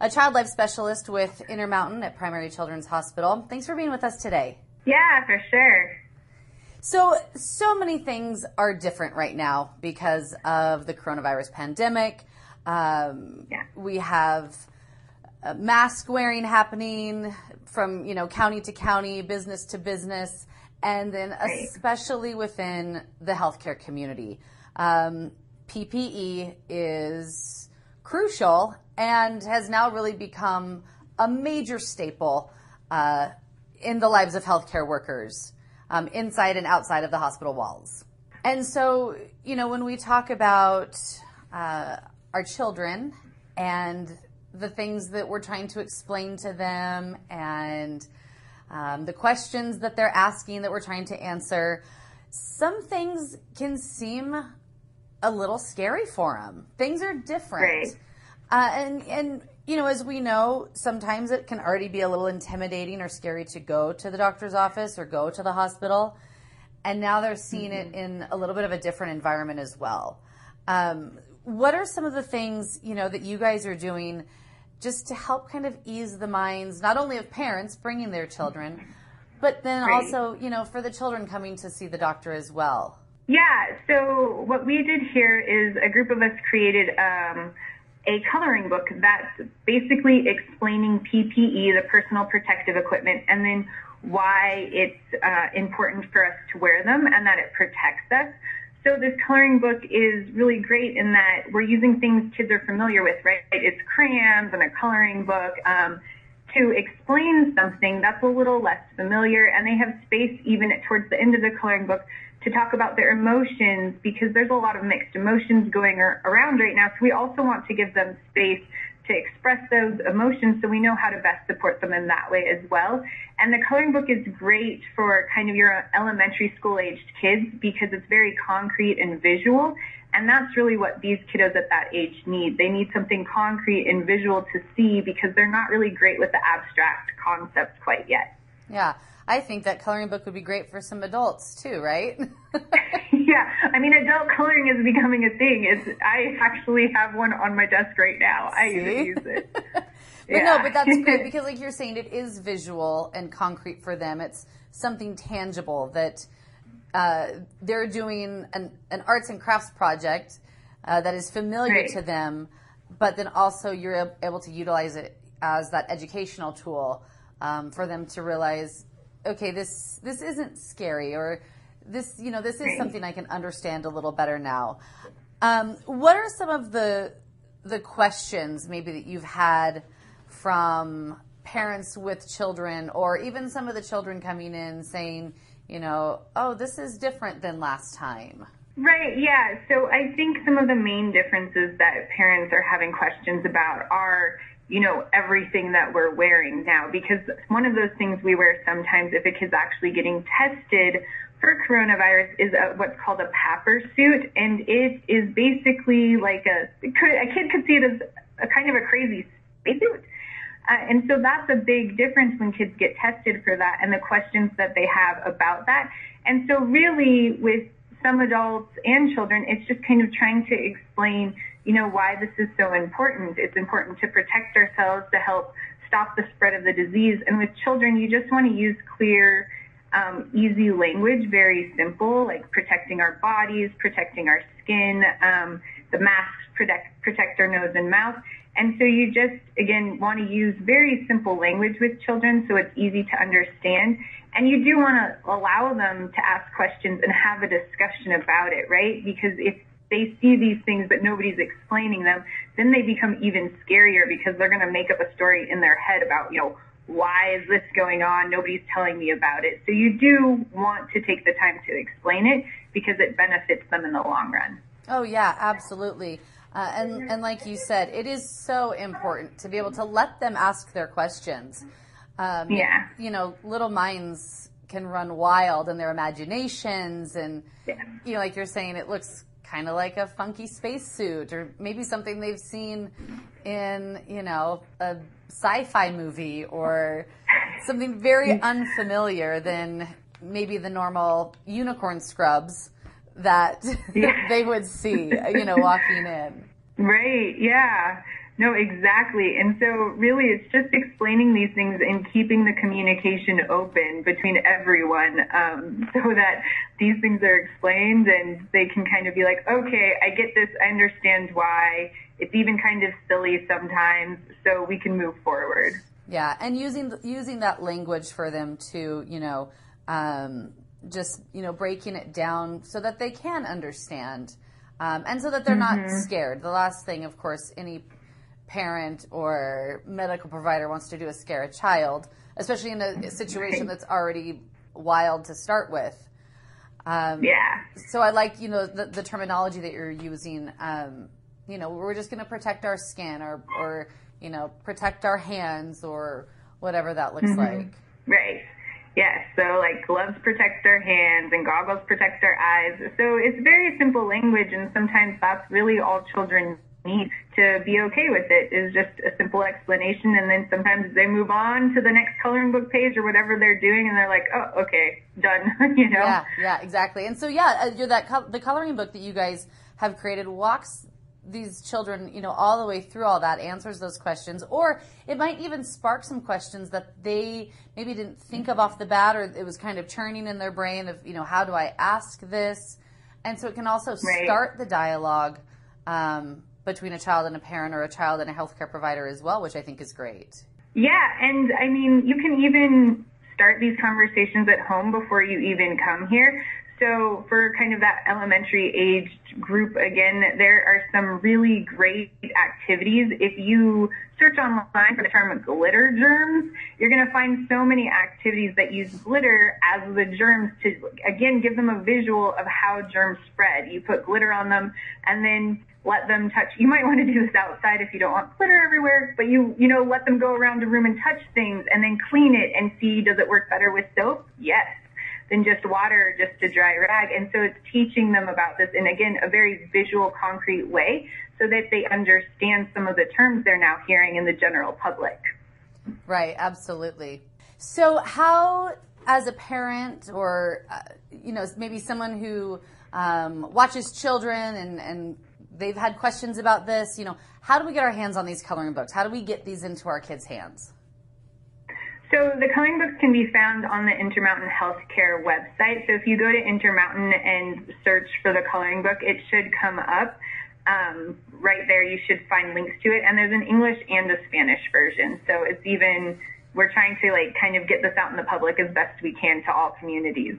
a child life specialist with Intermountain at Primary Children's Hospital. Thanks for being with us today. Yeah, for sure. So, so many things are different right now because of the coronavirus pandemic. Um, Yeah. We have uh, mask wearing happening from you know county to county, business to business, and then Right. especially within the healthcare community. Um, PPE is crucial and has now really become a major staple uh, in the lives of healthcare workers um, inside and outside of the hospital walls. And so, you know, when we talk about uh, our children and the things that we're trying to explain to them and um, the questions that they're asking that we're trying to answer, some things can seem a little scary for them. Things are different. Right. Uh, and, and, you know, as we know, sometimes it can already be a little intimidating or scary to go to the doctor's office or go to the hospital. And now they're seeing it in a little bit of a different environment as well. Um, what are some of the things, you know, that you guys are doing just to help kind of ease the minds, not only of parents bringing their children, but then Right. also, you know, for the children coming to see the doctor as well? Yeah, so what we did here is a group of us created um, a coloring book that's basically explaining PPE, the personal protective equipment, and then why it's uh, important for us to wear them and that it protects us. So this coloring book is really great in that we're using things kids are familiar with, right? It's crayons and a coloring book. Um, to explain something that's a little less familiar and they have space even towards the end of the coloring book to talk about their emotions because there's a lot of mixed emotions going around right now. So we also want to give them space to express those emotions so we know how to best support them in that way as well. And the coloring book is great for kind of your elementary school aged kids because it's very concrete and visual. And that's really what these kiddos at that age need. They need something concrete and visual to see because they're not really great with the abstract concepts quite yet. Yeah, I think that coloring book would be great for some adults too, right? yeah, I mean, adult coloring is becoming a thing. It's I actually have one on my desk right now. I even use it. But Yeah. no, but that's great because, like you're saying, it is visual and concrete for them. It's something tangible that uh, they're doing an, an arts and crafts project uh, that is familiar Right. to them, but then also you're able to utilize it as that educational tool um, for them to realize, okay, this this isn't scary, or this you know this is Right. something I can understand a little better now. Um, what are some of the the questions maybe that you've had from parents with children, or even some of the children coming in saying, you know, oh, this is different than last time? Right, yeah. So I think some of the main differences that parents are having questions about are, you know, everything that we're wearing now. Because one of those things we wear sometimes if a kid's actually getting tested for coronavirus is a, what's called a PAPR suit. And it is basically like a, a kid could see it as a kind of a crazy spacesuit. Uh, and so that's a big difference when kids get tested for that and the questions that they have about that. And so really with some adults and children, it's just kind of trying to explain, you know, why this is so important. It's important to protect ourselves to help stop the spread of the disease. And with children, you just want to use clear, um, easy language, very simple, like protecting our bodies, protecting our skin, um, the masks protect, protect our nose and mouth. And so you just, again, want to use very simple language with children so it's easy to understand. And you do want to allow them to ask questions and have a discussion about it, right? Because if they see these things but nobody's explaining them, then they become even scarier because they're going to make up a story in their head about, you know, why is this going on? Nobody's telling me about it. So you do want to take the time to explain it because it benefits them in the long run. Oh yeah, absolutely. Uh, and and like you said, it is so important to be able to let them ask their questions. Um, Yeah. You know, little minds can run wild in their imaginations, and Yeah. you know, like you're saying, it looks kind of like a funky spacesuit, or maybe something they've seen in you know a sci-fi movie, or something very unfamiliar than maybe the normal unicorn scrubs that Yeah. they would see, you know, walking in. Right. Yeah. No, exactly. And so really it's just explaining these things and keeping the communication open between everyone um, so that these things are explained and they can kind of be like, okay, I get this. I understand why. It's even kind of silly sometimes. So we can move forward. Yeah, and using using that language for them to, you know, um, just you know, breaking it down so that they can understand, um, and so that they're not scared. The last thing, of course, any parent or medical provider wants to do is scare a child, especially in a situation that's already wild to start with. Um, Yeah. so I like, you know, the, the terminology that you're using. Um, you know, we're just going to protect our skin or, or, you know, protect our hands or whatever that looks like. Right. Yes. So like gloves protect our hands and goggles protect our eyes. So it's very simple language and sometimes that's really all children need to be okay with it is just a simple explanation and then sometimes they move on to the next coloring book page or whatever they're doing and they're like, oh, okay, done, you know? Yeah, yeah, exactly. And so, yeah, uh, that the coloring book that you guys have created walks these children, you know, all the way through all that, answers those questions, or it might even spark some questions that they maybe didn't think of off the bat, or it was kind of churning in their brain of, you know, how do I ask this? And so it can also Right. start the dialogue um, between a child and a parent, or a child and a healthcare provider as well, which I think is great. Yeah, and I mean, you can even start these conversations at home before you even come here. So for kind of that elementary aged group, again, there are some really great activities. If you search online for the term glitter germs, you're going to find so many activities that use glitter as the germs to, again, give them a visual of how germs spread. You put glitter on them and then let them touch. You might want to do this outside if you don't want glitter everywhere, but you, you know, let them go around the room and touch things and then clean it and see does it work better with soap? Yes. Than just water, or just a dry rag. And so it's teaching them about this in again a very visual, concrete way so that they understand some of the terms they're now hearing in the general public. Right, absolutely. So, how, as a parent, or uh, you know, maybe someone who um, watches children and and they've had questions about this, you know, how do we get our hands on these coloring books? How do we get these into our kids' hands? So the coloring books can be found on the Intermountain Healthcare website. So if you go to Intermountain and search for the coloring book, it should come up. Um, right there, you should find links to it. And there's an English and a Spanish version. So it's even, we're trying to like kind of get this out in the public as best we can to all communities.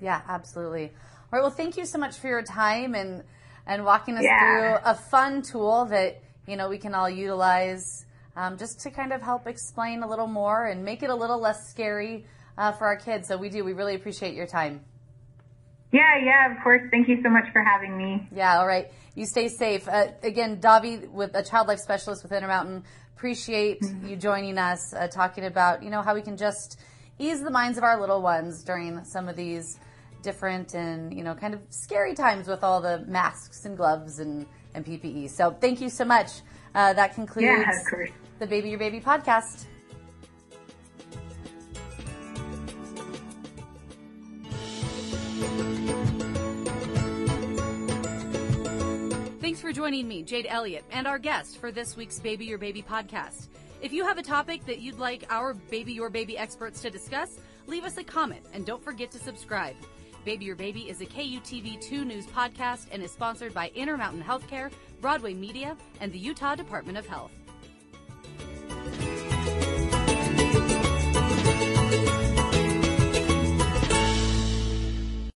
Yeah, absolutely. All right. Well, thank you so much for your time and and walking us Yeah. through a fun tool that you know we can all utilize um, just to kind of help explain a little more and make it a little less scary uh, for our kids. So we do. We really appreciate your time. Yeah, yeah, of course. Thank you so much for having me. Yeah. All right. You stay safe. Uh, again, Davi, with a child life specialist with Intermountain, appreciate you joining us, uh, talking about you know how we can just ease the minds of our little ones during some of these different and you know kind of scary times with all the masks and gloves and and PPE. So thank you so much. Uh, that concludes Yeah, the Baby Your Baby podcast. Thanks for joining me, Jade Elliott, and our guest for this week's Baby Your Baby podcast. If you have a topic that you'd like our Baby Your Baby experts to discuss, leave us a comment and don't forget to subscribe. Baby Your Baby is a KUTV2 news podcast and is sponsored by Intermountain Healthcare, Broadway Media, and the Utah Department of Health.